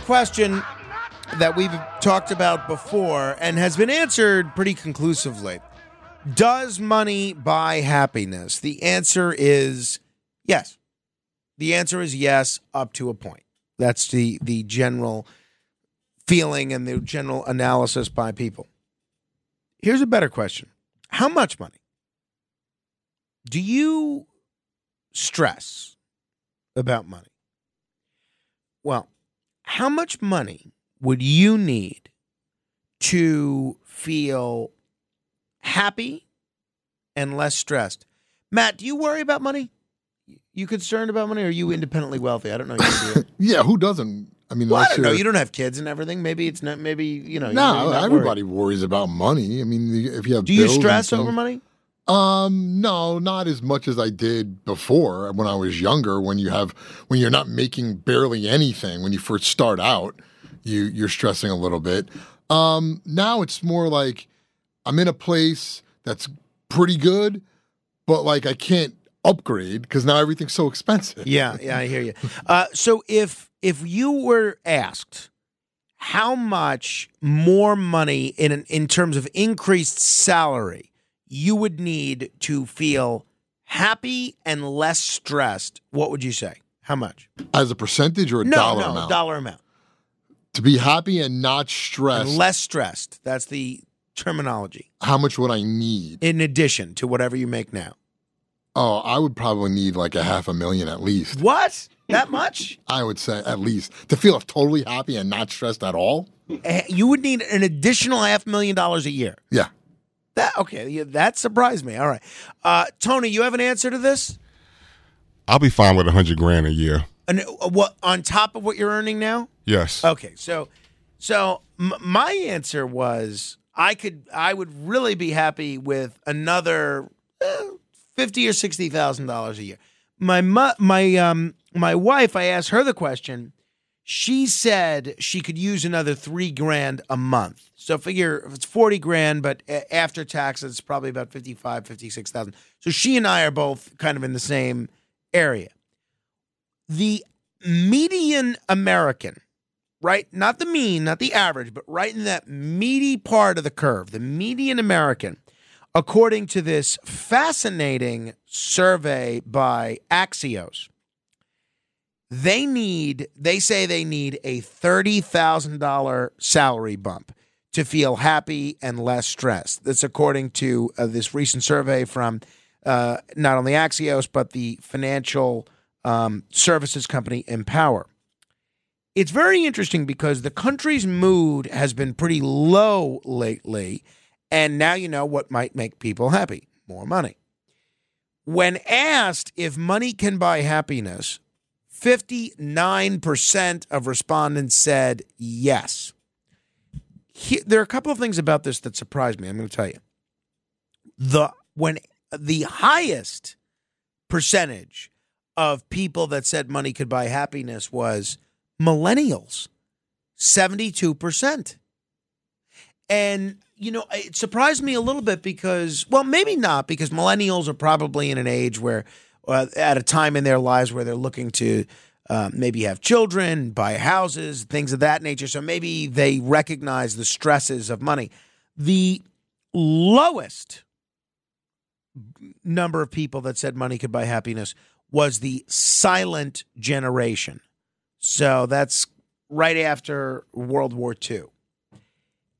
Question that we've talked about before and has been answered pretty conclusively. Does money buy happiness? The answer is yes. The answer is yes, up to a point. That's the, the general feeling and the general analysis by people. Here's a better question How much money? Do you stress about money? Well, how much money would you need to feel happy and less stressed? Matt, do you worry about money? You concerned about money? Or are you independently wealthy? I don't know. Yeah, who doesn't? I mean, well, I don't know. you're- don't have kids and everything. Maybe it's not. Maybe you know. you're No, everybody worried. worries about money. I mean, if you have Do you stress over money? Um, no, not as much as I did before when I was younger. When you have when you're not making barely anything when you first start out, you you're stressing a little bit. Um, now it's more like I'm in a place that's pretty good, but like I can't upgrade because now everything's so expensive. Yeah, yeah, I hear you. Uh, so if if you were asked how much more money in an, in terms of increased salary you would need to feel happy and less stressed, what would you say? How much? As a percentage or a no, dollar no, amount dollar amount. to be happy and not And stressed. less stressed. That's the terminology. how much would I need? In addition to whatever you make now. Oh, I would probably need like a half a million at least. What? That much? I would say at least to feel totally happy and not stressed at all. Eh, You would need an additional half million dollars a year. Yeah. That okay? Yeah, that surprised me. All right, uh, Tony, you have an answer to this? I'll be fine with a hundred grand a year. And uh, what on top of what you're earning now? Yes. Okay, so so m- my answer was I could I would really be happy with another eh, fifty or sixty thousand dollars a year. My mu- my um my wife, I asked her the question. She said she could use another three grand a month. So figure if it's 40 grand, but after taxes, it's probably about 55, 56,000. So she and I are both kind of in the same area. The median American, right? Not the mean, not the average, but right in that meaty part of the curve, the median American, according to this fascinating survey by Axios, they need, they say they need a $30,000 salary bump to feel happy and less stressed. That's according to uh, this recent survey from uh, not only Axios, but the financial um, services company Empower. It's very interesting because the country's mood has been pretty low lately. And now you know what might make people happy more money. When asked if money can buy happiness, 59% of respondents said yes. He- there are a couple of things about this that surprised me. I'm going to tell you. The when the highest percentage of people that said money could buy happiness was millennials, 72%. And, you know, it surprised me a little bit because, well, maybe not, because millennials are probably in an age where, at a time in their lives where they're looking to uh, maybe have children, buy houses, things of that nature. So maybe they recognize the stresses of money. The lowest number of people that said money could buy happiness was the silent generation. So that's right after World War II.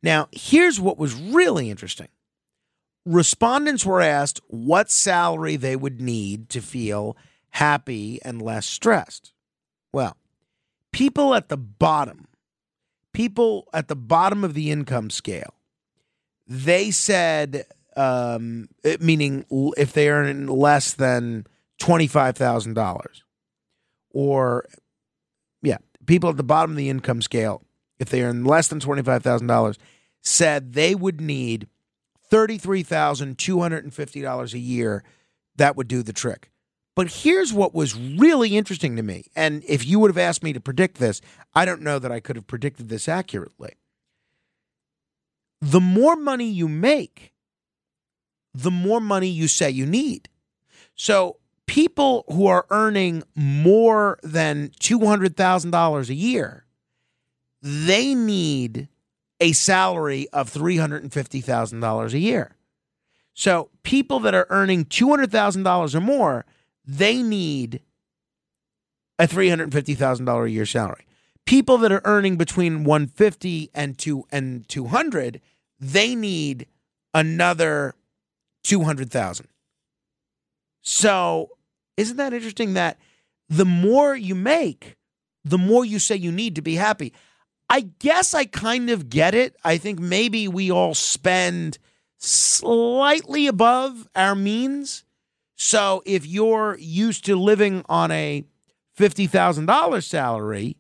Now, here's what was really interesting. Respondents were asked what salary they would need to feel happy and less stressed. Well, people at the bottom, people at the bottom of the income scale, they said, um, it- meaning if they earn less than $25,000, or yeah, people at the bottom of the income scale, if they earn less than $25,000, said they would need $33,250 a year. That would do the trick. But here's what was really interesting to me. And if you would have asked me to predict this, I don't know that I could have predicted this accurately. The more money you make, the more money you say you need. So people who are earning more than $200,000 a year, they need a salary of $350,000 a year. So people that are earning $200,000 or more, they need a $350,000 a year salary. People that are earning between 150 and 2 and 200, they need another 200,000. So, isn't that interesting that the more you make, the more you say you need to be happy? I guess I kind of get it. I think maybe we all spend slightly above our means. So if you're used to living on a $50,000 salary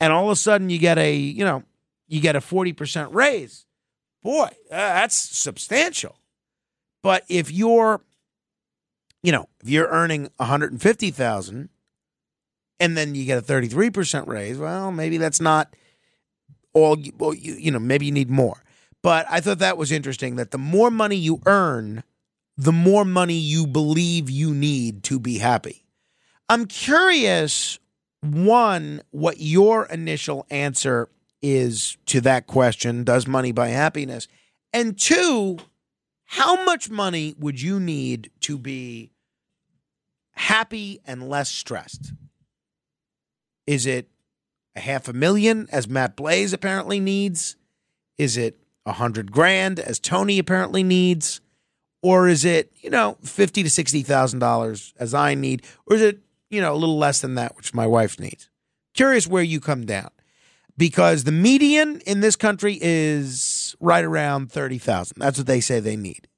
and all of a sudden you get a, you know, you get a 40% raise, boy, uh, that's substantial. But if you're, you know, if you're earning 150,000 and then you get a 33% raise, well, maybe that's not all well, you, you know, maybe you need more. But I thought that was interesting that the more money you earn, the more money you believe you need to be happy. I'm curious, one, what your initial answer is to that question Does money buy happiness? And two, how much money would you need to be happy and less stressed? Is it a half a million, as Matt Blaze apparently needs? Is it a hundred grand, as Tony apparently needs? Or is it, you know, fifty to sixty thousand dollars as I need? Or is it, you know, a little less than that, which my wife needs? Curious where you come down. Because the median in this country is right around thirty thousand. That's what they say they need.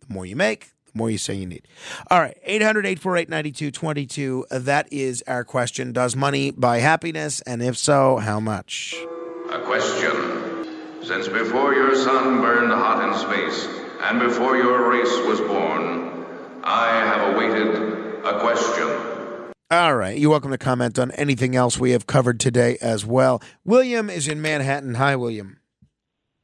The more you make, more you say you need. All right, 800 848 9222. That is our question. Does money buy happiness? And if so, how much? A question. Since before your sun burned hot in space, and before your race was born, I have awaited a question. All right. You're welcome to comment on anything else we have covered today as well. William is in Manhattan. Hi, William.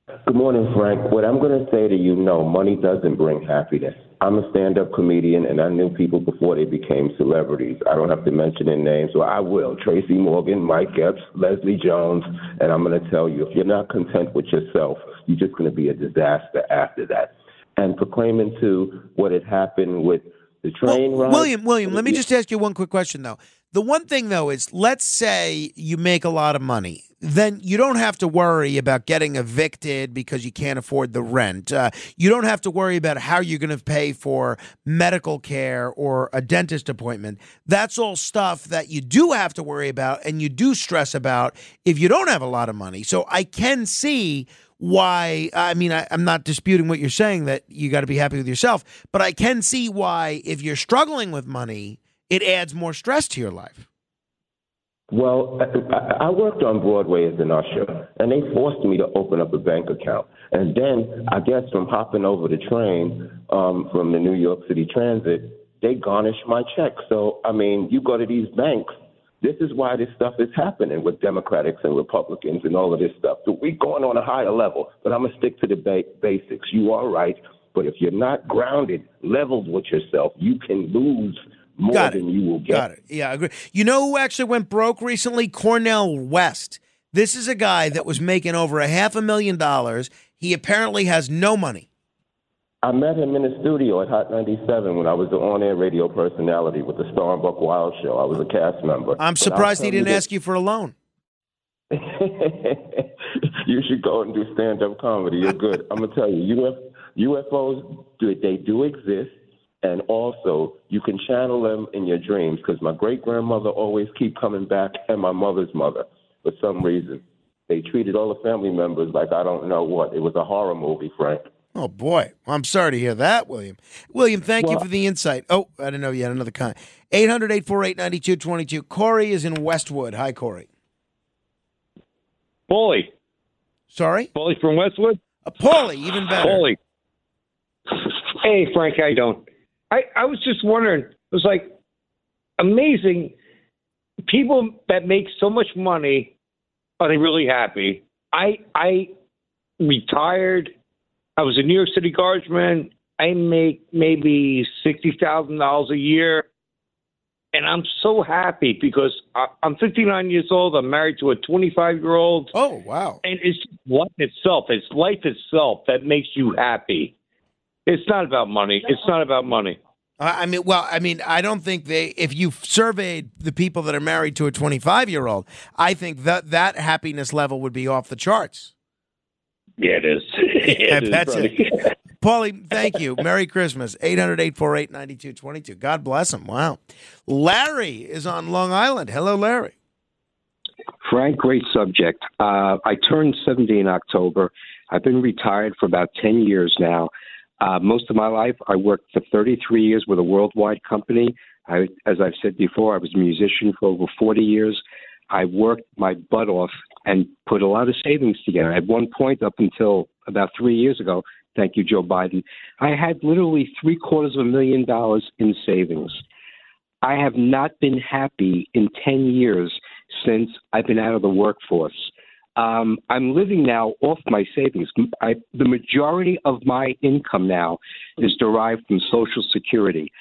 Good morning, Frank. What I'm going to say to you, no, money doesn't bring happiness. I'm a stand up comedian, and I knew people before they became celebrities. I don't have to mention their names, so I will. Tracy Morgan, Mike Epps, Leslie Jones, and I'm going to tell you if you're not content with yourself, you're just going to be a disaster after that. And proclaiming to what had happened with the train Well, ride. William, William, let me just ask you one quick question, though. The one thing, though, is let's say you make a lot of money. Then you don't have to worry about getting evicted because you can't afford the rent. Uh, you don't have to worry about how you're going to pay for medical care or a dentist appointment. That's all stuff that you do have to worry about and you do stress about if you don't have a lot of money. So I can see why I mean I, I'm not disputing what you're saying that you got to be happy with yourself, but I can see why if you're struggling with money, it adds more stress to your life. Well, I, worked on Broadway as an usher, and they forced me to open up a bank account. And then, I guess, from hopping over the train um, from the New York City Transit, they garnished my check. So, I mean, you go to these banks. This is why this stuff is happening with Democrats and Republicans and all of this stuff. So we're going on a higher level, but I'm gonna stick to the ba- basics. You are right, but if you're not grounded, leveled with yourself, you can lose more Got it. you will get. Got it. Yeah, I agree. You know who actually went broke recently? Cornel West. This is a guy that was making over a half a million dollars. He apparently has no money. I met him in the studio at Hot 97 when I was the on-air radio personality with the Star and Buc Wild show. I was a cast member. I'm surprised he didn't you ask you for a loan. you should go and do stand-up comedy. You're good. I'm gonna tell you, Uf- UFOs do they do exist, and also you can channel them in your dreams. Because my great grandmother always keep coming back, and my mother's mother, for some reason, They treated all the family members like I don't know what. It was a horror movie, Frank. Oh boy, I'm sorry to hear that, William. William, thank you for the insight. Oh, I didn't know you had another kind. 800-848-9222. Corey is in Westwood. Hi, Corey. Paulie. Sorry, Paulie from Westwood. uh, Paulie, even better. Paulie. Hey, Frank, how you doing? I, I was just wondering. It was like amazing. People that make so much money, are they really happy? I I retired. I was a New York City guardsman. I make maybe sixty thousand dollars a year, and I'm so happy because I, I'm 59 years old. I'm married to a 25 year old. Oh, wow. And it's life itself. It's life itself that makes you happy. It's not about money. It's not about money. I I mean, well, I mean, I don't think they. If you surveyed the people that are married to a 25 year old, I think that that happiness level would be off the charts. Yeah, it is. Yeah, It is, that's brother. it. Paulie, thank you. Merry Christmas. 800 848 9222. God bless him. Wow. Larry is on Long Island. Hello, Larry. Frank, great subject. Uh, I turned 70 in October. I've been retired for about 10 years now. Uh, most of my life, I worked for 33 years with a worldwide company. I, as I've said before, I was a musician for over 40 years. I worked my butt off and put a lot of savings together. At one point, up until about three years ago, thank you, Joe Biden, I had literally three quarters of a million dollars in savings. I have not been happy in 10 years since I've been out of the workforce. Um, I'm living now off my savings. I, the majority of my income now is derived from Social Security.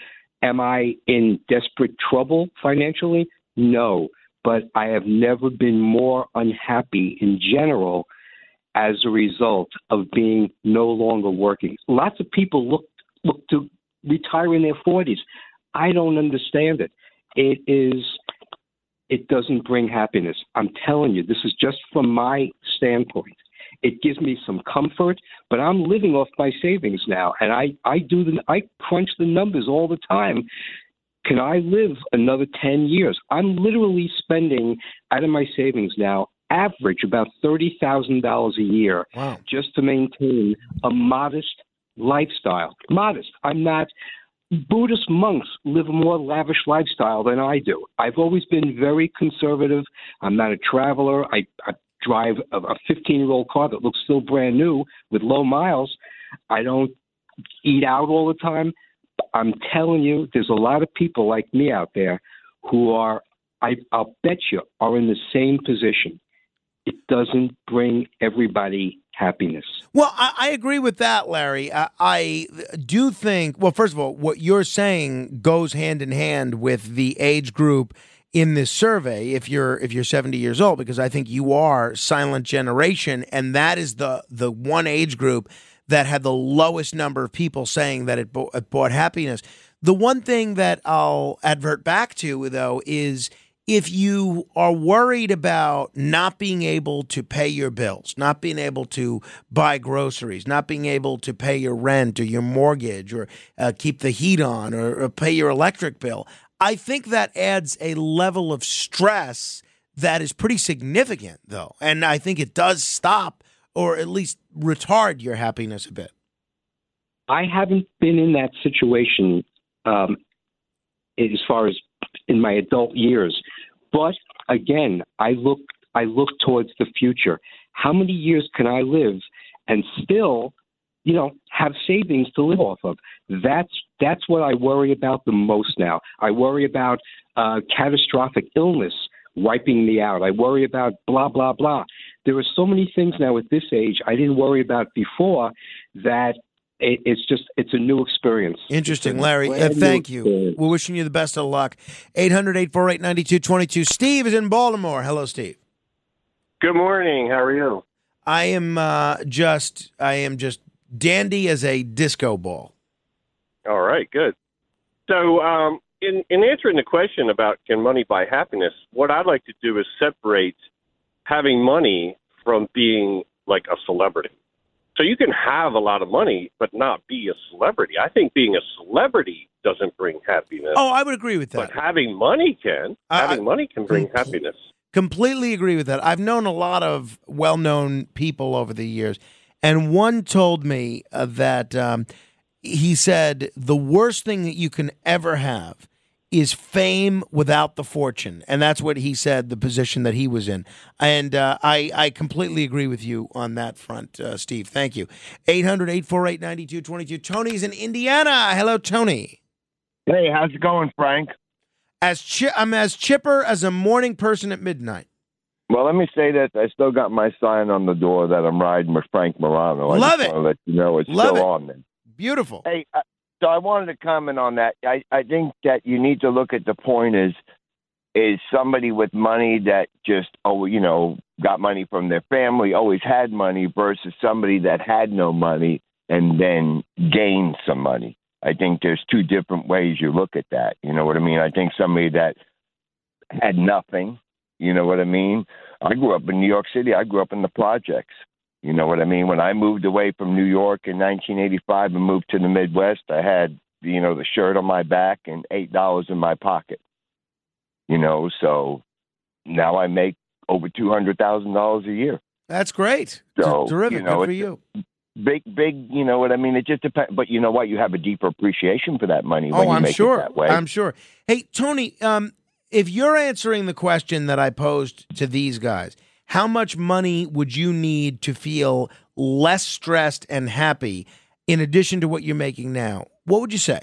Am I in desperate trouble financially? No, but I have never been more unhappy in general as a result of being no longer working. Lots of people look look to retire in their 40s. I don't understand it. It is it doesn't bring happiness. I'm telling you, this is just from my standpoint. It gives me some comfort, but I'm living off my savings now, and I I do the I crunch the numbers all the time. Can I live another 10 years? I'm literally spending out of my savings now average about $30,000 a year Wow. just to maintain a modest lifestyle. Modest. I'm not Buddhist monks live a more lavish lifestyle than I do. I've always been very conservative. I'm not a traveler. I, I drive a 15 year old car that looks still brand new with low miles. I don't eat out all the time. I'm telling you, there's a lot of people like me out there who are, I, I'll bet you, are in the same position. It doesn't bring everybody happiness. Well, I, I agree with that, Larry. I, I do think, well, first of all, what you're saying goes hand in hand with the age group in this survey if you're if you're 70 years old because I think you are silent generation and that is the the one age group that had the lowest number of people saying that it, bo- it brought happiness. The one thing that I'll advert back to though is if you are worried about not being able to pay your bills, not being able to buy groceries, not being able to pay your rent or your mortgage or uh, keep the heat on or, or pay your electric bill, I think that adds a level of stress that is pretty significant, though. And I think it does stop or at least retard your happiness a bit. I haven't been in that situation um, as far as in my adult years, but again, I look I look towards the future. How many years can I live and still, you know, have savings to live off of? That's that's what I worry about the most now. I worry about uh, catastrophic illness wiping me out. I worry about blah blah blah. There are so many things now at this age I didn't worry about before that it, it's just it's a new experience. Interesting, Larry. Uh, thank you. experience. We're wishing you the best of luck. 800 848 9222. Steve is in Baltimore. Hello, Steve. Good morning. How are you? I am uh, just I am just dandy as a disco ball. All right, good. So, um, in in answering the question about can money buy happiness, what I'd like to do is separate having money from being like a celebrity. So you can have a lot of money but not be a celebrity. I think being a celebrity doesn't bring happiness. Oh, I would agree with that. But having money can. Having money can bring happiness. Completely agree with that. I've known a lot of well known people over the years, and one told me uh, that um, he said the worst thing that you can ever have is fame without the fortune. And that's what he said, the position that he was in. And uh, I, I completely agree with you on that front, uh, Steve. Thank you. 800 848 9222. Tony's in Indiana. Hello, Tony. Hey, how's it going, Frank? As chi- I'm as chipper as a morning person at midnight. Well, let me say that I still got my sign on the door that I'm riding with Frank Morano. I Love it. want to let you know it's Love still it. on there. Beautiful. Hey, uh, so I wanted to comment on that. I, I think that you need to look at the point is is somebody with money that just oh you know got money from their family, always had money, versus somebody that had no money and then gained some money. I think there's two different ways you look at that. You know what I mean? I think somebody that had nothing, you know what I mean? I grew up in New York City. I grew up in the projects. You know what I mean? When I moved away from New York in 1985 and moved to the Midwest, I had, you know, the shirt on my back and $8 in my pocket. You know, so now I make over $200,000 a year. That's great. So, Terrific. you know, Good for you. Big, big, you know what I mean? It just depends. But you know what? You have a deeper appreciation for that money when Oh, you I'm make sure. it that way. I'm sure. Hey, Tony, um, if you're answering the question that I posed to these guys, how much money would you need to feel less stressed and happy in addition to what you're making now? What would you say?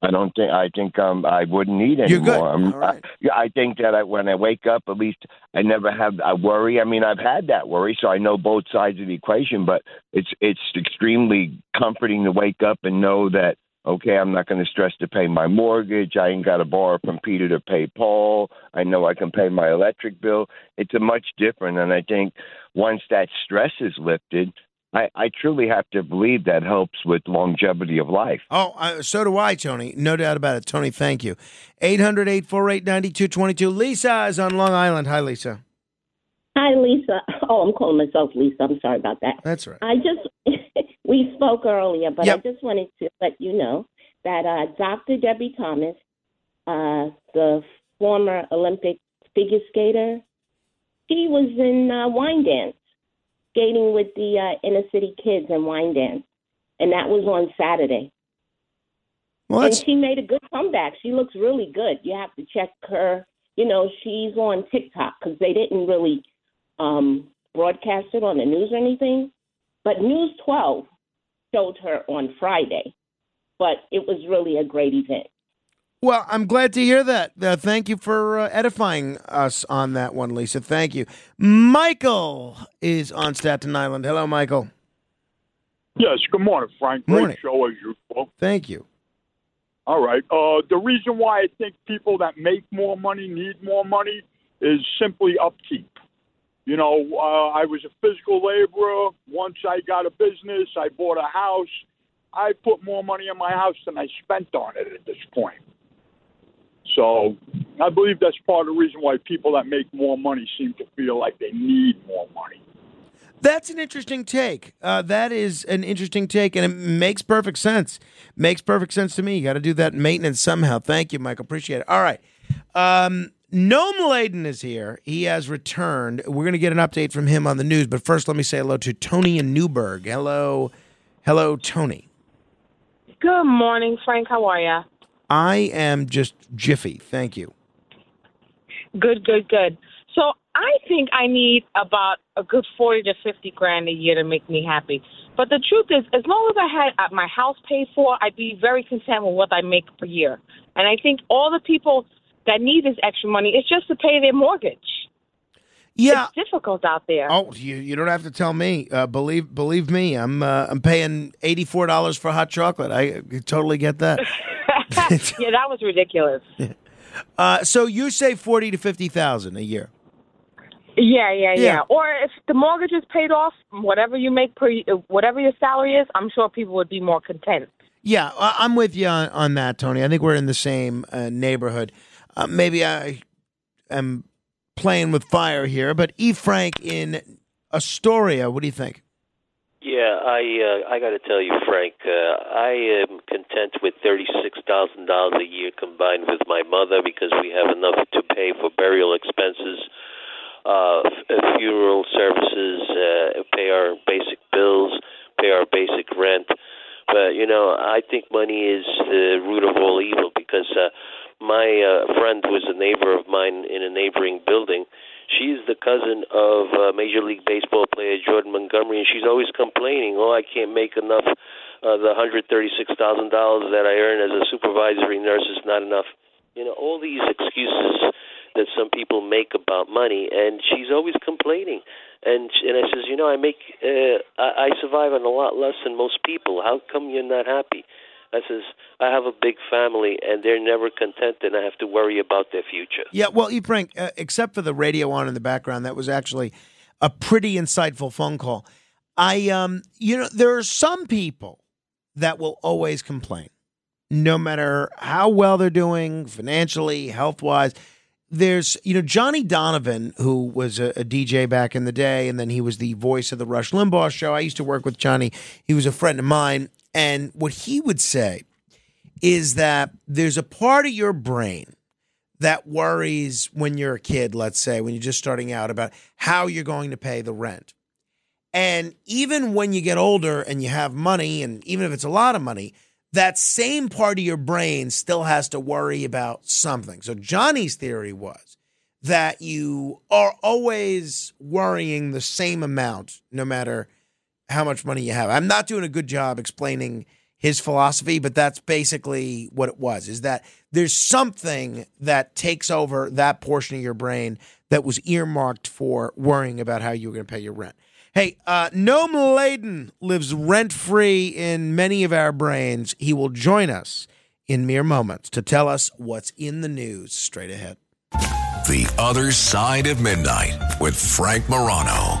I don't think I think um I wouldn't need anymore. good. I'm- I, I think that I, when I wake up, at least I never have I worry. I mean, I've had that worry, so I know both sides of the equation. But it's it's extremely comforting to wake up and know that okay, I'm not going to stress to pay my mortgage. I ain't got to borrow from Peter to pay Paul. I know I can pay my electric bill. It's a much different, and I think once that stress is lifted. I, I truly have to believe that helps with longevity of life. Oh, uh, so do I, Tony. No doubt about it. Tony, thank you. 800 848 9222. Lisa is on Long Island. Hi, Lisa. Hi, Lisa. Oh, I'm calling myself Lisa. I'm sorry about that. That's right. I just, we spoke earlier, but Yep. I just wanted to let you know that uh, Dr. Debi Thomas, uh, the former Olympic figure skater, she was in uh, Wine Dance, skating with the uh, inner city kids in Wine Dance. And that was on Saturday. Well, and she made a good comeback. She looks really good. You have to check her. You know, she's on TikTok because they didn't really um, broadcast it on the news or anything. But News 12 showed her on Friday. But it was really a great event. Well, I'm glad to hear that. Uh, thank you for uh, edifying us on that one, Lisa. Thank you. Michael is on Staten Island. Hello, Michael. Yes, good morning, Frank. Great Morning. show as usual. Thank you. All right. Uh, the reason why I think people that make more money need more money is simply upkeep. You know, uh, I was a physical laborer. Once I got a business, I bought a house. I put more money in my house than I spent on it at this point. So I believe that's part of the reason why people that make more money seem to feel like they need more money. That's an interesting take. Uh, that is an interesting take, and it makes perfect sense. Makes perfect sense to me. You got to do that maintenance somehow. Thank you, Michael. Appreciate it. All right. Um, Noam Laden is here. He has returned. We're going to get an update from him on the news, but first, let me say hello to Tony and Newburgh. Hello, hello, Tony. Good morning, Frank. How are you? I am just jiffy. Thank you. Good, good, good. So I think I need about a good forty to fifty grand a year to make me happy. But the truth is, as long as I had uh, my house paid for, I'd be very content with what I make per year. And I think all the people that need this extra money It's just to pay their mortgage. Yeah, it's difficult out there. Oh, you you don't have to tell me. Uh, believe believe me, I'm uh, I'm paying eighty four dollars for hot chocolate. I totally get that. yeah, that was ridiculous. Uh, so you say forty to fifty thousand a year. Yeah, yeah, yeah, Yeah. Or if the mortgage is paid off, whatever you make per, whatever your salary is, I'm sure people would be more content. Yeah, I'm with you on, on that, Tony. I think we're in the same uh, neighborhood. Uh, maybe I am playing with fire here, but E. Frank in Astoria, what do you think? Yeah, I uh, I got to tell you, Frank, uh, I am content with thirty six thousand dollars a year combined with my mother because we have enough to pay for burial expenses uh funeral services, uh, pay our basic bills, pay our basic rent. But you know, I think money is the root of all evil because uh, my uh, friend was a neighbor of mine in a neighboring building. She's the cousin of uh, Major League Baseball player Jordan Montgomery, and she's always complaining, "Oh, I can't make enough. Uh, the hundred thirty-six thousand dollars that I earn as a supervisory nurse is not enough." You know, all these excuses that some people make about money, and she's always complaining. And and I says, you know, I make uh, I, I survive on a lot less than most people. How come you're not happy? I says, I have a big family, and they're never content, and I have to worry about their future. Yeah, well, E. Frank, uh, except for the radio on in the background, that was actually a pretty insightful phone call. I, um, you know, there are some people that will always complain, no matter how well they're doing financially, health wise. There's, you know, Johnny Donovan, who was a, a DJ back in the day, and then he was the voice of the Rush Limbaugh show. I used to work with Johnny. He was a friend of mine. And what he would say is that there's a part of your brain that worries when you're a kid, let's say, when you're just starting out about how you're going to pay the rent. And even when you get older and you have money, and even if it's a lot of money, that same part of your brain still has to worry about something. So Johnny's theory was that you are always worrying the same amount no matter how much money you have. I'm not doing a good job explaining his philosophy, but that's basically what it was is that there's something that takes over that portion of your brain that was earmarked for worrying about how you were going to pay your rent. Hey, uh, Noam Laden lives rent free in many of our brains. He will join us in mere moments to tell us what's in the news straight ahead. The Other Side of Midnight with Frank Morano.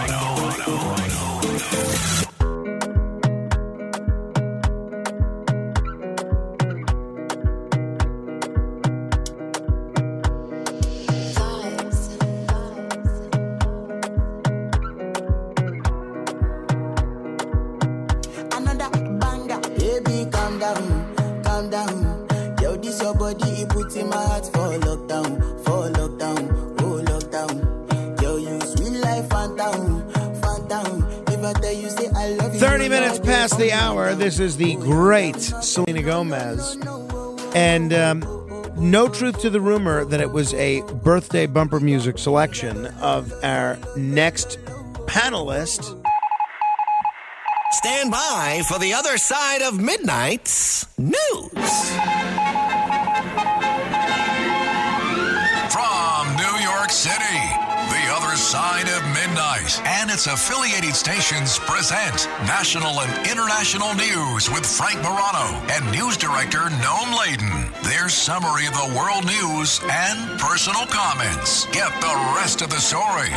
This is the great Selena Gomez. And um, no truth to the rumor that it was a birthday bumper music selection of our next panelist. Stand by for the other side of midnight's news. From New York City, Other Side of Midnight and its affiliated stations present national and international news with Frank Morano and news director Noam Laden. Their summary of the world news and personal comments. Get the rest of the story.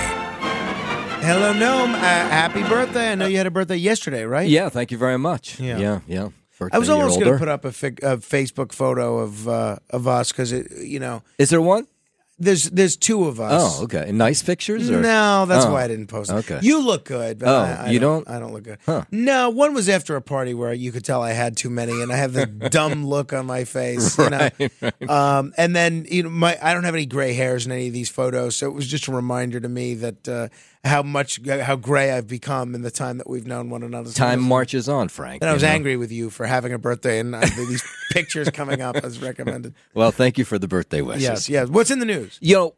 Hello, Noam. Uh, happy birthday. I know you had a birthday yesterday, right? Yeah, thank you very much. Yeah. yeah, yeah. I was almost going to put up a, fig- a Facebook photo of uh, of us because it, you know, Is there one? There's there's two of us. Oh, okay. Nice pictures? Or? No, that's Oh, why I didn't post it. Okay. You look good, but Oh, I, I you don't, don't? I don't look good. Huh. No, one was after a party where you could tell I had too many, and I have the dumb look on my face. You know? Right, right. Um, and then you know, my I don't have any gray hairs in any of these photos, so it was just a reminder to me that uh, how much how gray I've become in the time that we've known one another. Time I marches on, Frank. And I was know? angry with you for having a birthday and uh, these pictures coming up as recommended. Well, thank you for the birthday wishes. Yes, yes. What's in the news? You know,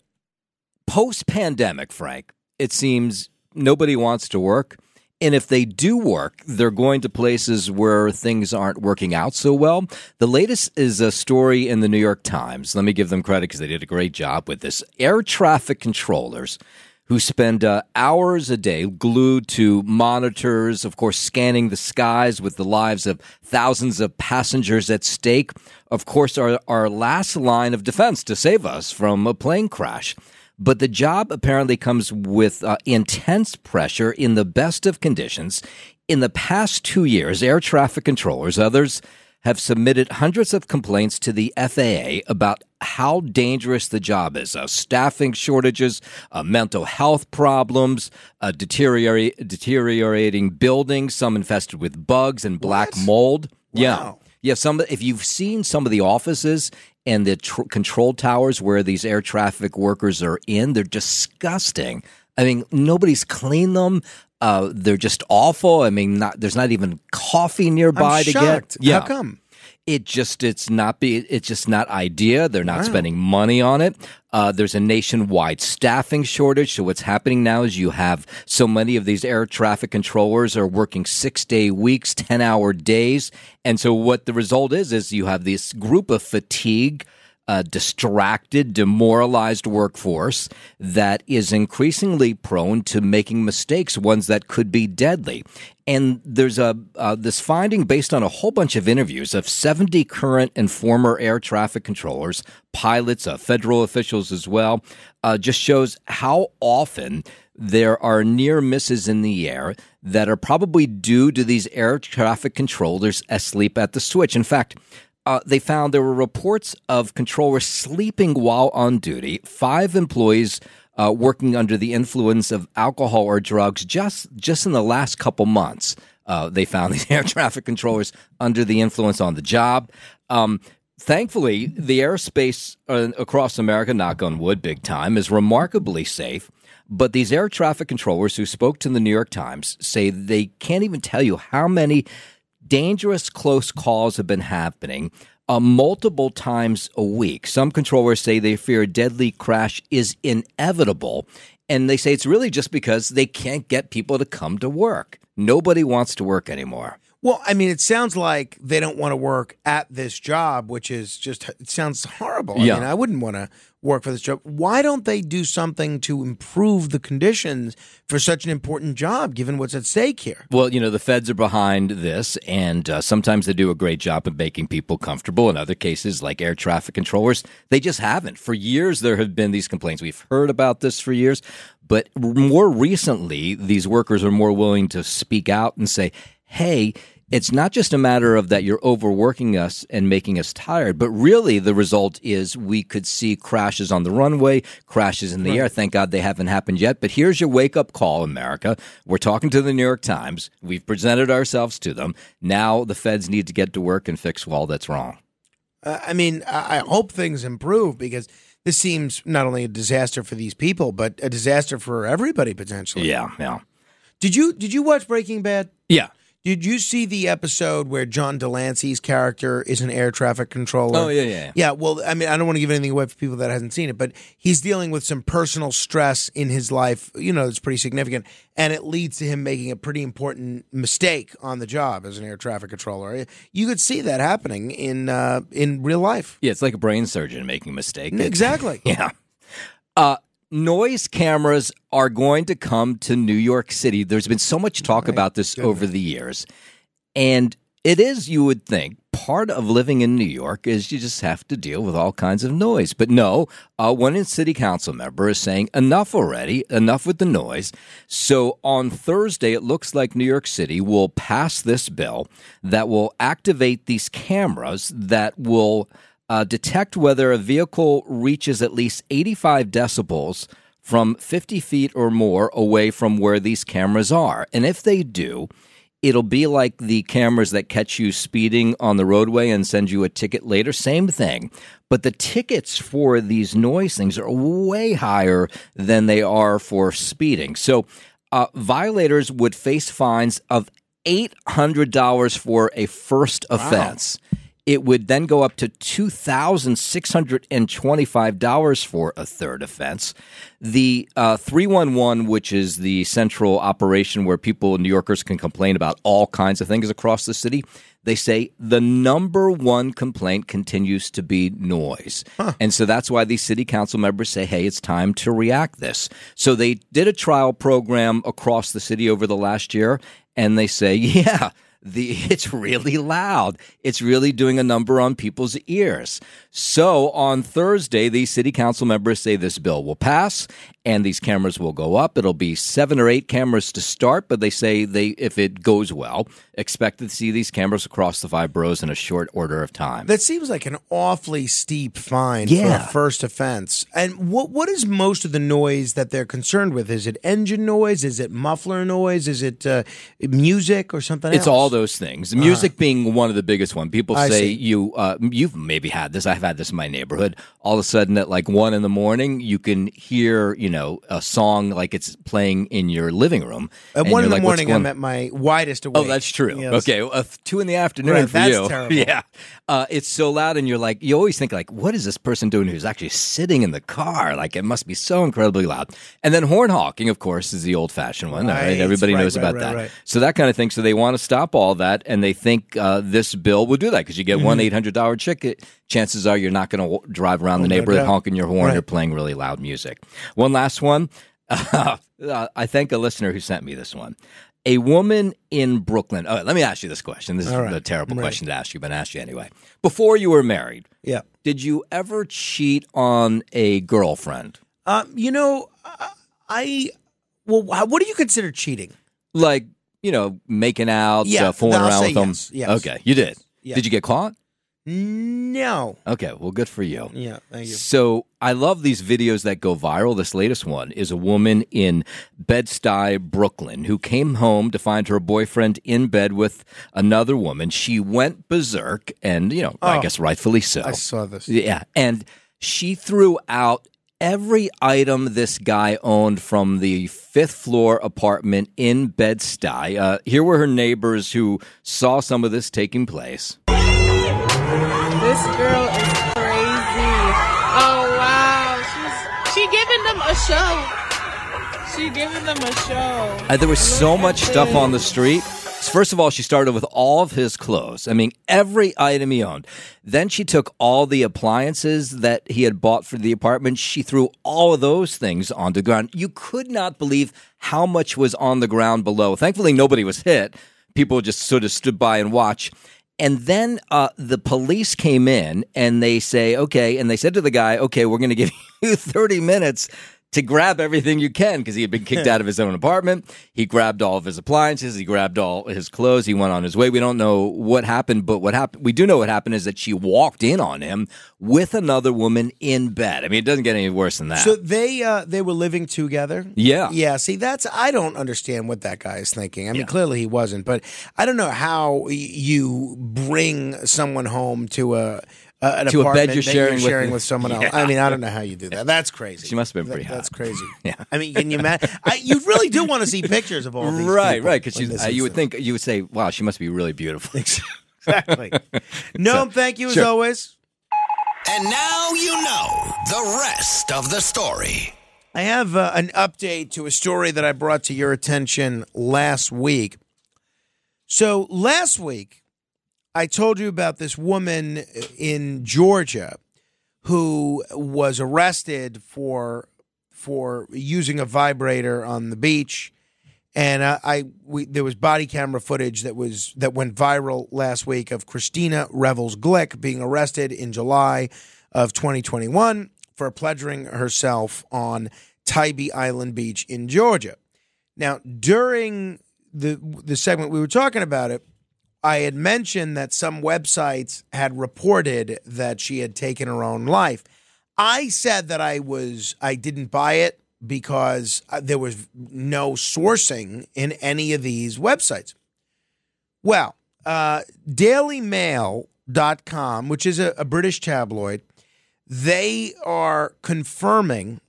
post pandemic, Frank, it seems nobody wants to work. And if they do work, they're going to places where things aren't working out so well. The latest is a story in the New York Times. Let me give them credit because they did a great job with this. Air traffic controllers who spend uh, hours a day glued to monitors, of course, scanning the skies with the lives of thousands of passengers at stake, of course, are our last line of defense to save us from a plane crash. But the job apparently comes with uh, intense pressure in the best of conditions. In the past two years, air traffic controllers, others, have submitted hundreds of complaints to the FAA about how dangerous the job is uh, staffing shortages, uh, mental health problems, uh, deteriorate, deteriorating buildings, some infested with bugs and black mold. Yeah. Yeah, some if you've seen some of the offices and the tr- control towers where these air traffic workers are in, they're disgusting. I mean, nobody's cleaned them. Uh, they're just awful. I mean, not there's not even coffee nearby to get. How come? It just it's not be it's just not idea. They're not Wow. spending money on it. Uh, there's a nationwide staffing shortage. So what's happening now is you have so many of these air traffic controllers are working six day weeks, ten hour days, and so what the result is is you have this group of fatigue. Uh, distracted, demoralized workforce that is increasingly prone to making mistakes, ones that could be deadly. And there's a uh, this finding based on a whole bunch of interviews of 70 current and former air traffic controllers, pilots, uh, federal officials as well, uh, just shows how often there are near misses in the air that are probably due to these air traffic controllers asleep at the switch. In fact, uh, they found there were reports of controllers sleeping while on duty. Five employees uh, working under the influence of alcohol or drugs just just in the last couple months. Uh, they found these air traffic controllers under the influence on the job. Um, thankfully, the airspace uh, across America, knock on wood, big time, is remarkably safe. But these air traffic controllers who spoke to the New York Times say they can't even tell you how many dangerous close calls have been happening uh, multiple times a week. Some controllers say they fear a deadly crash is inevitable. And they say it's really just because they can't get people to come to work. Nobody wants to work anymore. Well, I mean, it sounds like they don't want to work at this job, which is just, it sounds horrible. Yeah. I mean, I wouldn't want to work for this job. Why don't they do something to improve the conditions for such an important job, given what's at stake here? Well, you know, the feds are behind this, and uh, sometimes they do a great job of making people comfortable. In other cases, like air traffic controllers, they just haven't. For years, there have been these complaints. We've heard about this for years. But more recently, these workers are more willing to speak out and say, hey, it's not just a matter of that you're overworking us and making us tired, but really the result is we could see crashes on the runway, crashes in the Right. air. Thank God they haven't happened yet. But here's your wake up call, America. We're talking to the New York Times. We've presented ourselves to them. Now the feds need to get to work and fix all that's wrong. Uh, I mean, I I hope things improve because this seems not only a disaster for these people, but a disaster for everybody potentially. Yeah, yeah. Did you did you watch Breaking Bad? Yeah. Did you see the episode where John de Lancie's character is an air traffic controller? Oh, yeah, yeah, yeah. Well, I mean, I don't want to give anything away for people that hasn't seen it, but he's dealing with some personal stress in his life, you know, it's pretty significant, and it leads to him making a pretty important mistake on the job as an air traffic controller. You could see that happening in uh, in real life. Yeah, it's like a brain surgeon making a mistake. Exactly. yeah. Uh, noise cameras are going to come to New York City. There's been so much talk about this over the years. And it is, you would think, part of living in New York is you just have to deal with all kinds of noise. But no, uh, one city council member is saying enough already, enough with the noise. So on Thursday, it looks like New York City will pass this bill that will activate these cameras that will uh, detect whether a vehicle reaches at least 85 decibels from 50 feet or more away from where these cameras are. And if they do, it'll be like the cameras that catch you speeding on the roadway and send you a ticket later. Same thing. But the tickets for these noise things are way higher than they are for speeding. So uh, violators would face fines of $800 for a first offense. It would then go up to two thousand six hundred and twenty-five dollars for a third offense. The uh, three one one, which is the central operation where people, New Yorkers, can complain about all kinds of things across the city. They say the number one complaint continues to be noise. And so that's why these city council members say, hey, it's time to react this. So they did a trial program across the city over the last year, and they say, yeah, the it's really loud. It's really doing a number on people's ears. So on Thursday, these city council members say this bill will pass and these cameras will go up. It'll be seven or eight cameras to start, but they say they if it goes well, expect to see these cameras across the five boroughs in a short order of time. That seems like an awfully steep fine Yeah. for a first offense. And what what is most of the noise that they're concerned with? Is it engine noise? Is it muffler noise? Is it uh, music or something It's else? all those things. Music being one of the biggest one. People I say see. you uh, you've maybe had this. I've had this in my neighborhood. All of a sudden, at like one in the morning, you can hear you know a song like it's playing in your living room. At one in the like, morning, I'm at my widest awake. Oh, that's true. Okay, uh, two in the afternoon Right, for that's you. terrible. Yeah, uh, it's so loud, and you're like, you always think like, what is this person doing who's actually sitting in the car? Like, it must be so incredibly loud. And then horn honking, of course, is the old fashioned one. all Right, right, everybody right, knows about that. So that kind of thing. So they want to stop all that, and they think uh, this bill will do that because you get Mm-hmm. one eight hundred dollar ticket. Chances are you're not going to w- drive around the Oh, no neighborhood doubt. honking your horn Right. or playing really loud music. One last one. Uh, I thank a listener who sent me this one. A woman in Brooklyn. Oh, let me ask you this question. This is right. a terrible question to ask you, but I ask you anyway. Before you were married, Yeah. did you ever cheat on a girlfriend? Um, you know, I well, what do you consider cheating? Like, you know, making out, Yeah, uh, fooling I'll around with them? yes, yes. Okay, you did. Yeah. Did you get caught? No. Okay, well, good for you. Yeah, thank you. So I love these videos that go viral. This latest one is a woman in Bed-Stuy, Brooklyn, who came home to find her boyfriend in bed with another woman. She went berserk, and you know, I Oh, guess rightfully so. I saw this. Yeah, and she threw out every item this guy owned from the fifth floor apartment in Bed-Stuy. Uh, here were her neighbors who saw some of this taking place. This girl is crazy. Oh wow, she's she giving them a show. She giving them a show. Uh, there was so much stuff on the street. First of all, she started with all of his clothes. I mean, every item he owned. Then she took all the appliances that he had bought for the apartment. She threw all of those things on the ground. You could not believe how much was on the ground below. Thankfully, nobody was hit. People just sort of stood by and watched. And then uh, the police came in and they say, okay, and they said to the guy, okay, we're going to give you 30 minutes to grab everything you can because he had been kicked out of his own apartment. He grabbed all of his appliances, he grabbed all his clothes, he went on his way. We don't know what happened, but what happened, we do know what happened is that she walked in on him with another woman in bed. I mean, it doesn't get any worse than that. So they uh, they were living together. Yeah. yeah. See, that's I don't understand what that guy is thinking. I mean, clearly he wasn't, but I don't know how y- you bring someone home to a. a an To a bed you're that sharing with- sharing with someone else. Yeah. I mean, I don't know how you do that. That's crazy. She must have been pretty That- That's crazy. Yeah. I mean, can you imagine? I, you really do want to see pictures of all these right, right. Because uh, you would think, you would say, wow, she must be really beautiful. exactly. No, thank you as Sure. always. And now you know the rest of the story. I have uh, an update to a story that I brought to your attention last week. So, last week, I told you about this woman in Georgia who was arrested for for using a vibrator on the beach, and I, I we, there was body camera footage that was that went viral last week of Christina Revels Glick being arrested in July of 2021 for pleasuring herself on Tybee Island Beach in Georgia. Now, during the the segment we were talking about it, I had mentioned that some websites had reported that she had taken her own life. I said that I was I didn't buy it because uh, there was no sourcing in any of these websites. Well, uh, DailyMail.com, which is a, a British tabloid, they are confirming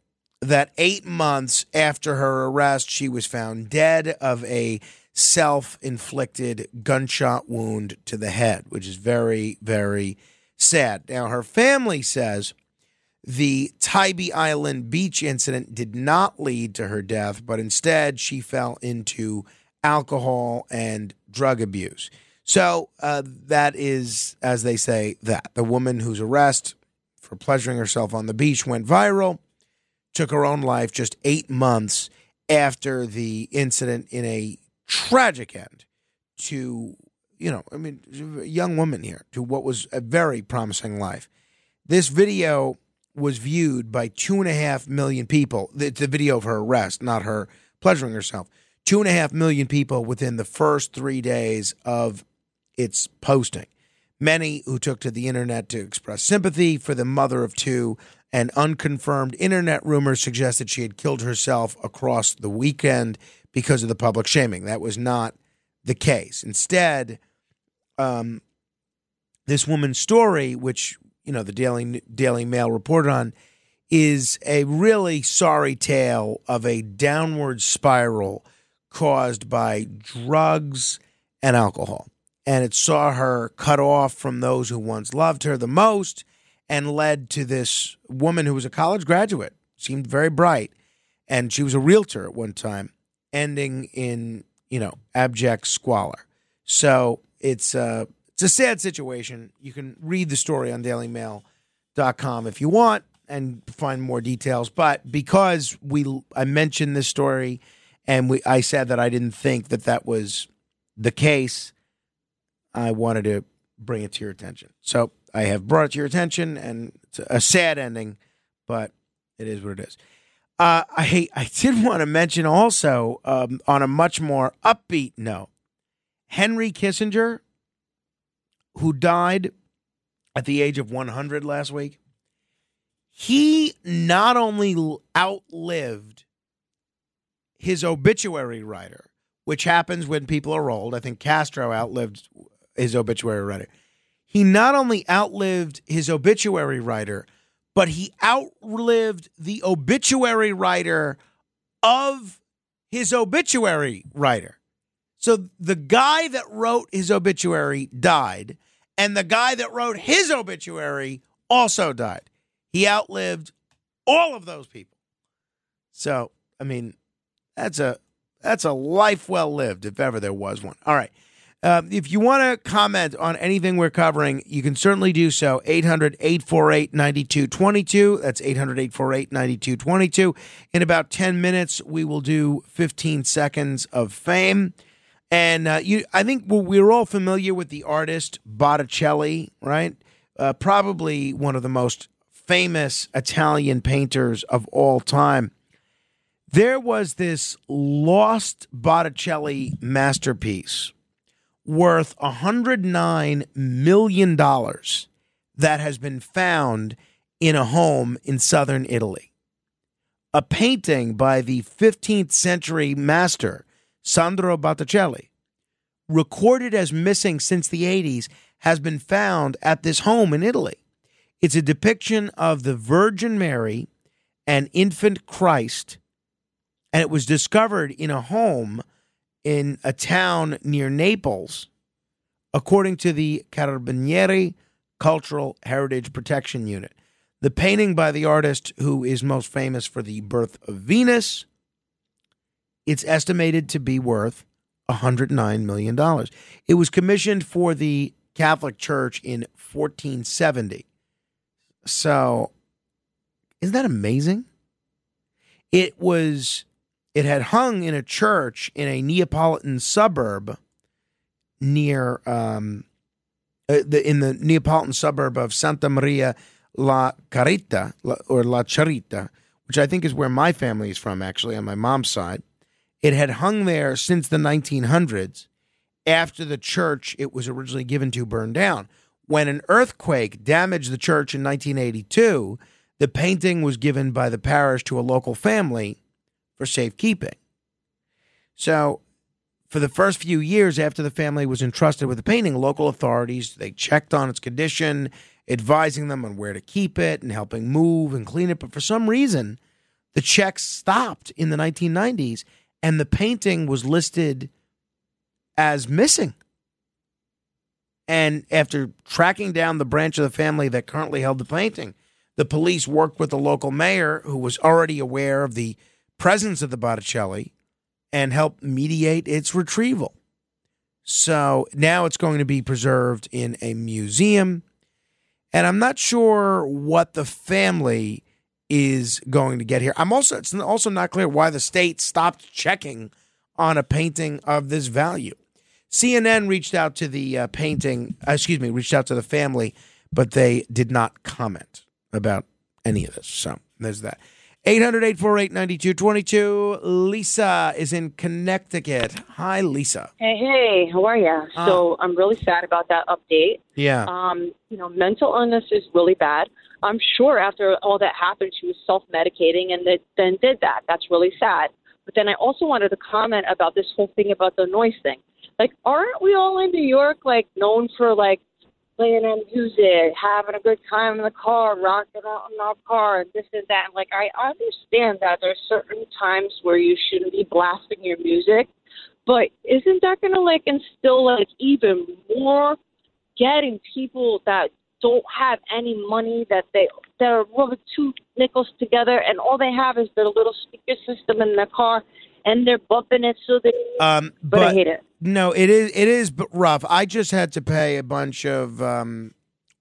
that eight months after her arrest, she was found dead of a self inflicted gunshot wound to the head, which is very, very sad. Now, her family says the Tybee Island beach incident did not lead to her death, but instead she fell into alcohol and drug abuse. So uh, that is, as they say, that the woman whose arrest for pleasuring herself on the beach went viral took her own life just eight months after the incident in a tragic end to, you know, I mean, a young woman here to what was a very promising life. This video was viewed by two and a half million people. It's the video of her arrest, not her pleasuring herself. Two and a half million people within the first three days of its posting. Many who took to the internet to express sympathy for the mother of two, and unconfirmed internet rumors suggested she had killed herself across the weekend because of the public shaming. That was not the case. Instead, um, this woman's story, which you know the Daily Daily Mail reported on, is a really sorry tale of a downward spiral caused by drugs and alcohol. And it saw her cut off from those who once loved her the most and led to this woman who was a college graduate, seemed very bright, and she was a realtor at one time, ending in, you know, abject squalor. So it's a, it's a sad situation. You can read the story on dailymail.com if you want and find more details. But because we I mentioned this story and we I said that I didn't think that that was the case, I wanted to bring it to your attention. So I have brought it to your attention, and it's a sad ending, but it is what it is. Uh, I I did want to mention also um, on a much more upbeat note, Henry Kissinger, who died at the age of 100 last week. He not only outlived his obituary writer, which happens when people are old. I think Castro outlived his obituary writer. He not only outlived his obituary writer, but he outlived the obituary writer of his obituary writer. So the guy that wrote his obituary died, and the guy that wrote his obituary also died. He outlived all of those people. So, I mean, that's a that's a life well lived if ever there was one. All right. Uh, if you want to comment on anything we're covering, you can certainly do so. 800 848 9222. That's 800 848 9222. In about 10 minutes, we will do 15 seconds of fame. And uh, you, I think we're all familiar with the artist Botticelli, right? Uh, probably one of the most famous Italian painters of all time. There was this lost Botticelli masterpiece worth $109 million that has been found in a home in southern Italy. A painting by the 15th century master Sandro Botticelli, recorded as missing since the 80s, has been found at this home in Italy. It's a depiction of the Virgin Mary and infant Christ, and it was discovered in a home in a town near Naples, according to the Carabinieri Cultural Heritage Protection Unit. The painting by the artist who is most famous for the birth of Venus, it's estimated to be worth $109 million. It was commissioned for the Catholic Church in 1470. So, isn't that amazing? It was it had hung in a church in a Neapolitan suburb near um, uh, in the Neapolitan suburb of Santa Maria la Carita or La Charita, which I think is where my family is from, actually, on my mom's side. It had hung there since the 1900s after the church it was originally given to burned down. When an earthquake damaged the church in 1982, the painting was given by the parish to a local family for safekeeping. So, for the first few years after the family was entrusted with the painting, local authorities they checked on its condition, advising them on where to keep it and helping move and clean it. But for some reason, the checks stopped in the 1990s, and the painting was listed as missing. And after tracking down the branch of the family that currently held the painting, the police worked with the local mayor, who was already aware of the presence of the Botticelli, and help mediate its retrieval. So now it's going to be preserved in a museum. And I'm not sure what the family is going to get here. I'm also it's also not clear why the state stopped checking on a painting of this value. CNN reached out to the uh, painting, uh, excuse me, reached out to the family, but they did not comment about any of this. So there's that. 800 848 9222. Lisa is in Connecticut. Hi, Lisa. Hey, hey, how are you? so I'm really sad about that update. Yeah. Um, you know, mental illness is really bad. I'm sure after all that happened, she was self-medicating and that, then did that. That's really sad. But then I also wanted to comment about this whole thing about the noise thing. Like, aren't we all in New York like known for like playing on music, having a good time in the car, rocking out in our car, and this and that. And like, I understand that there's certain times where you shouldn't be blasting your music, but isn't that going to like instill like even more getting people that don't have any money that they they're rubbing two nickels together and all they have is their little speaker system in their car and they're bumping it so they Um, but, I hate it. No, it is it is rough. I just had to pay a bunch of um,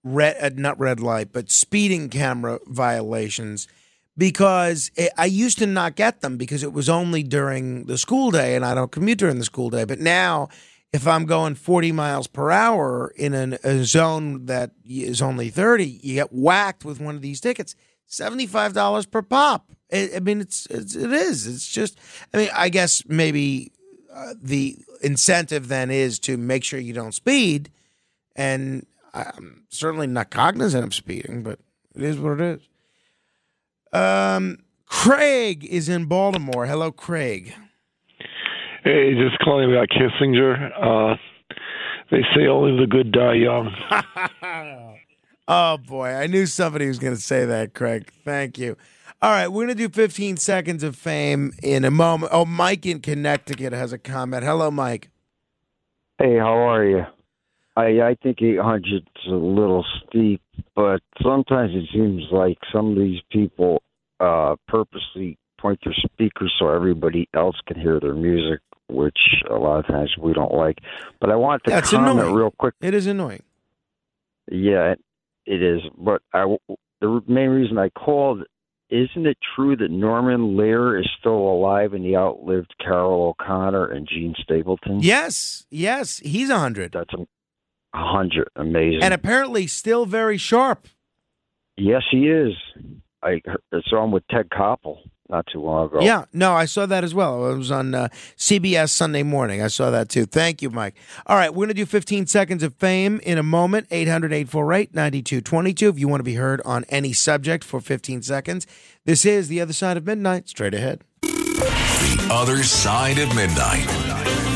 red, uh, not red light, but speeding camera violations because it, I used to not get them because it was only during the school day, and I don't commute during the school day. But now, if I'm going 40 miles per hour in an, a zone that is only 30, you get whacked with one of these tickets. Seventy-five dollars per pop. I I mean, it's, it's it is. It's just. I mean, I guess maybe uh, the incentive then is to make sure you don't speed, and I'm certainly not cognizant of speeding, but it is what it is. Um, Craig is in Baltimore. Hello, Craig. Hey, just calling about Kissinger. Uh, they say only the good die young. Oh boy, I knew somebody was going to say that, Craig. Thank you. All right, we're going to do 15 seconds of fame in a moment. Oh, Mike in Connecticut has a comment. Hello, Mike. Hey, how are you? I I think 800 is a little steep, but sometimes it seems like some of these people uh purposely point their speakers so everybody else can hear their music, which a lot of times we don't like. But I want to That's comment annoying. real quick. It is annoying. Yeah, it, it is. But I, the main reason I called, isn't it true that Norman Lear is still alive and he outlived Carroll O'Connor and Jean Stapleton? Yes, yes, he's a 100. That's a, a hundred. Amazing. And apparently still very sharp. yes, he is. I saw him with Ted Koppel not too long ago. Yeah, no, I saw that as well. It was on uh, CBS Sunday morning. I saw that too. Thank you, Mike. All right, we're going to do 15 seconds of fame in a moment. 800 848 9222 if you want to be heard on any subject for 15 seconds. This is The Other Side of Midnight. Straight ahead. The Other Side of Midnight.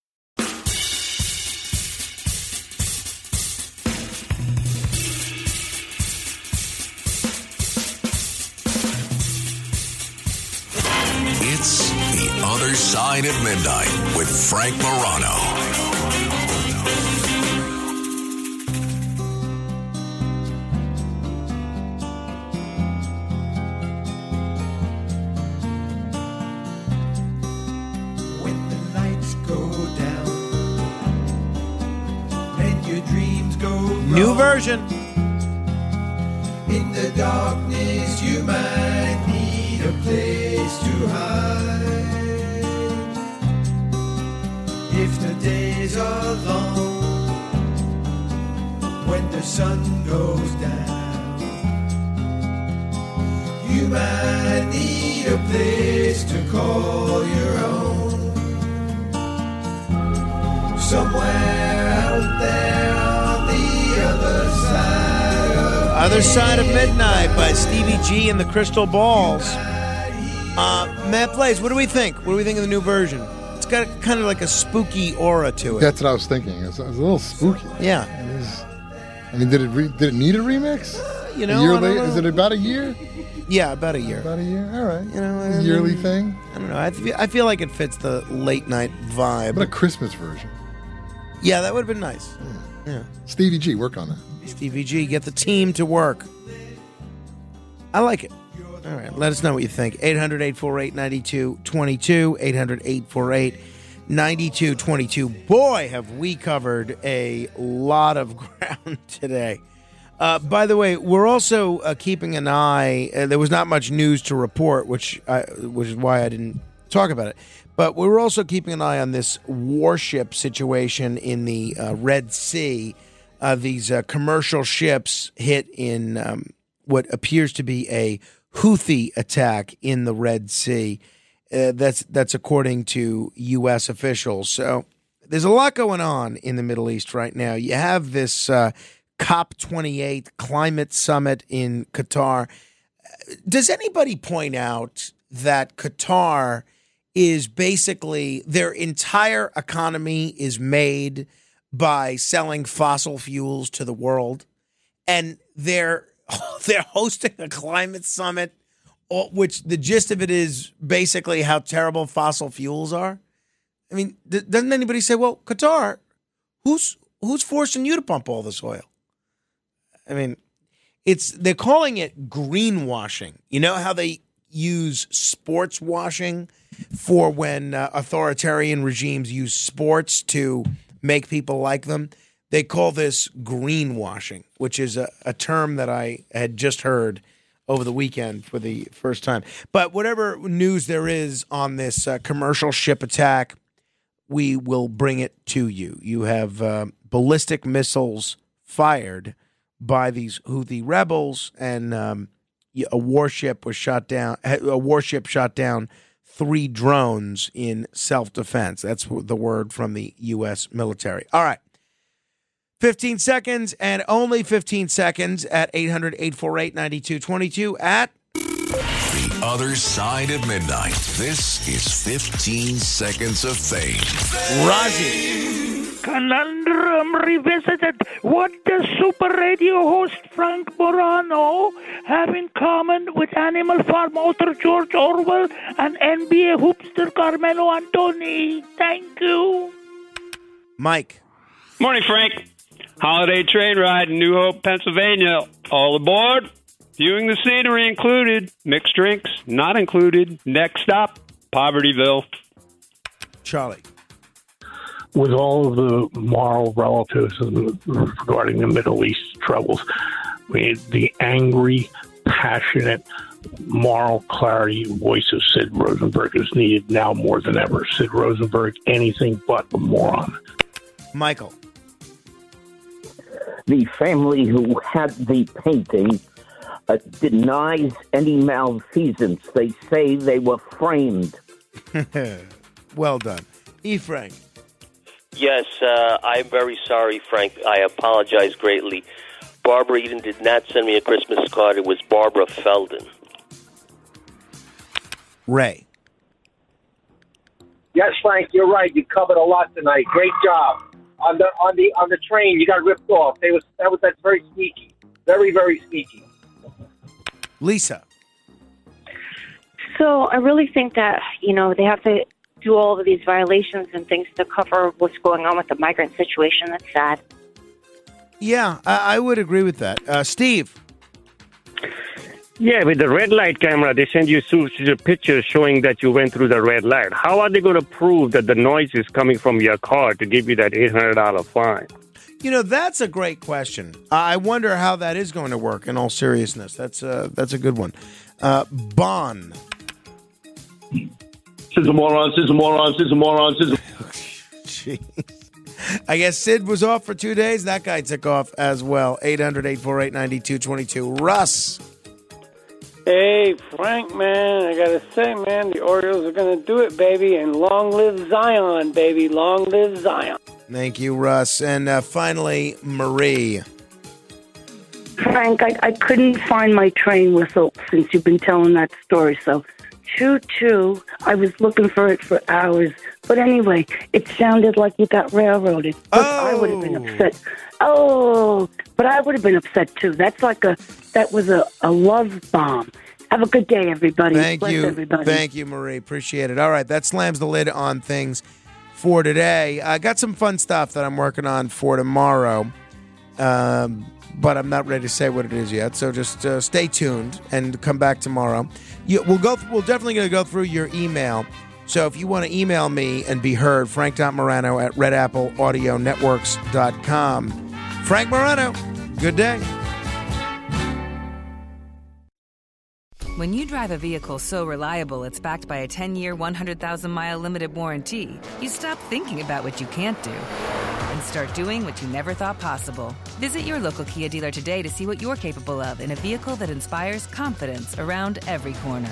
The Other Side of Midnight with Frank Morano. When the lights go down and your dreams go New version. In the darkness, you might need a place to hide. If the days are long, when the sun goes down, you might need a place to call your own. somewhere out there on the other side of Other Side of Midnight by Stevie G and the Crystal Balls. Uh, Matt Blaze, what do we think? What do we think of the new version? It's got kind of like a spooky aura to it. That's what I was thinking. It's, was, it was a little spooky. Yeah. It is- I mean, did it re- did it need a remix? Uh, you know, a year late? know. Is it about a year? Yeah, about a year. About a year. All right. You know, A I yearly mean, thing. I don't know. I feel, I feel like it fits the late night vibe. But a Christmas version. Yeah, that would have been nice. Yeah. Stevie G, work on that. Stevie G, get the team to work. I like it. All right, let us know what you think. 800 848 9222. 800 848 9222. Boy, have we covered a lot of ground today. Uh, by the way, we're also uh, keeping an eye. Uh, there was not much news to report, which I, which is why I didn't talk about it. But we were also keeping an eye on this warship situation in the uh, Red Sea. Uh, these uh, commercial ships hit in um, what appears to be a Houthi attack in the Red Sea. Uh, that's that's according to U.S. officials. So there's a lot going on in the Middle East right now. You have this uh, COP28 climate summit in Qatar. Does anybody point out that Qatar is basically their entire economy is made by selling fossil fuels to the world, and they're they're hosting a climate summit, which the gist of it is basically how terrible fossil fuels are. I mean, doesn't anybody say, "Well, Qatar, who's who's forcing you to pump all this oil?" I mean, it's they're calling it greenwashing. You know how they use sports washing for when uh, authoritarian regimes use sports to make people like them. They call this greenwashing, which is a, a term that I had just heard over the weekend for the first time. But whatever news there is on this uh, commercial ship attack, we will bring it to you. You have uh, ballistic missiles fired by these Houthi rebels, and um, a warship was shot down. A warship shot down three drones in self defense. That's the word from the U.S. military. All right. 15 seconds and only 15 seconds at 800 848 9222 at The other side of midnight. This is 15 seconds of fame. Razi. Conundrum Revisited. What does Super Radio host Frank Morano have in common with Animal Farm author George Orwell and NBA hoopster Carmelo Anthony? Thank you. Mike. Morning, Frank. Holiday train ride in New Hope, Pennsylvania. All aboard. Viewing the scenery included. Mixed drinks not included. Next stop, Povertyville. Charlie. with all of the moral relativism regarding the Middle East troubles, we need the angry, passionate, moral clarity voice of Sid Rosenberg is needed now more than ever. Sid Rosenberg, anything but a moron. Michael. The family who had the painting uh, denies any malfeasance. They say they were framed. well done. E. Frank. Yes, uh, I'm very sorry, Frank. I apologize greatly. Barbara Eden did not send me a Christmas card. It was Barbara Feldon. Ray. Yes, Frank, you're right. You covered a lot tonight. Great job. On the on the on the train, you got ripped off. They was that was that's very sneaky. Very very sneaky. Lisa. So I really think that you know they have to do all of these violations and things to cover what's going on with the migrant situation. That's sad. Yeah, I, I would agree with that. Uh, Steve. Yeah, with the red light camera, they send you through the pictures showing that you went through the red light. How are they going to prove that the noise is coming from your car to give you that $800 fine? You know, that's a great question. I wonder how that is going to work. In all seriousness, that's a that's a good one. Uh, Bon. Sis a moron, sis a moron, sis a moron, sis a... Jeez. I guess Sid was off for two days. That guy took off as well. 800 848 9222. Russ. Hey, Frank, man, I gotta say, man, the Orioles are gonna do it, baby, and long live Zion, baby, long live Zion. Thank you, Russ. And uh, finally, Marie. Frank, I, I couldn't find my train whistle since you've been telling that story. So, choo choo, I was looking for it for hours. But anyway, it sounded like you got railroaded. But I would have been upset. Oh, but I would have been upset too. That's like a, that was a, a love bomb. Have a good day, everybody. Thank Bless you. everybody. Thank you, Marie. Appreciate it. All right, that slams the lid on things for today. I got some fun stuff that I'm working on for tomorrow, um, but I'm not ready to say what it is yet. So just uh, stay tuned and come back tomorrow. You, we'll go. We're definitely going to go through your email. So if you want to email me and be heard, frank.morano at redappleaudionetworks.com. Frank Morano, good day. When you drive a vehicle so reliable it's backed by a 10 year, 100,000 mile limited warranty, you stop thinking about what you can't do and start doing what you never thought possible. Visit your local Kia dealer today to see what you're capable of in a vehicle that inspires confidence around every corner.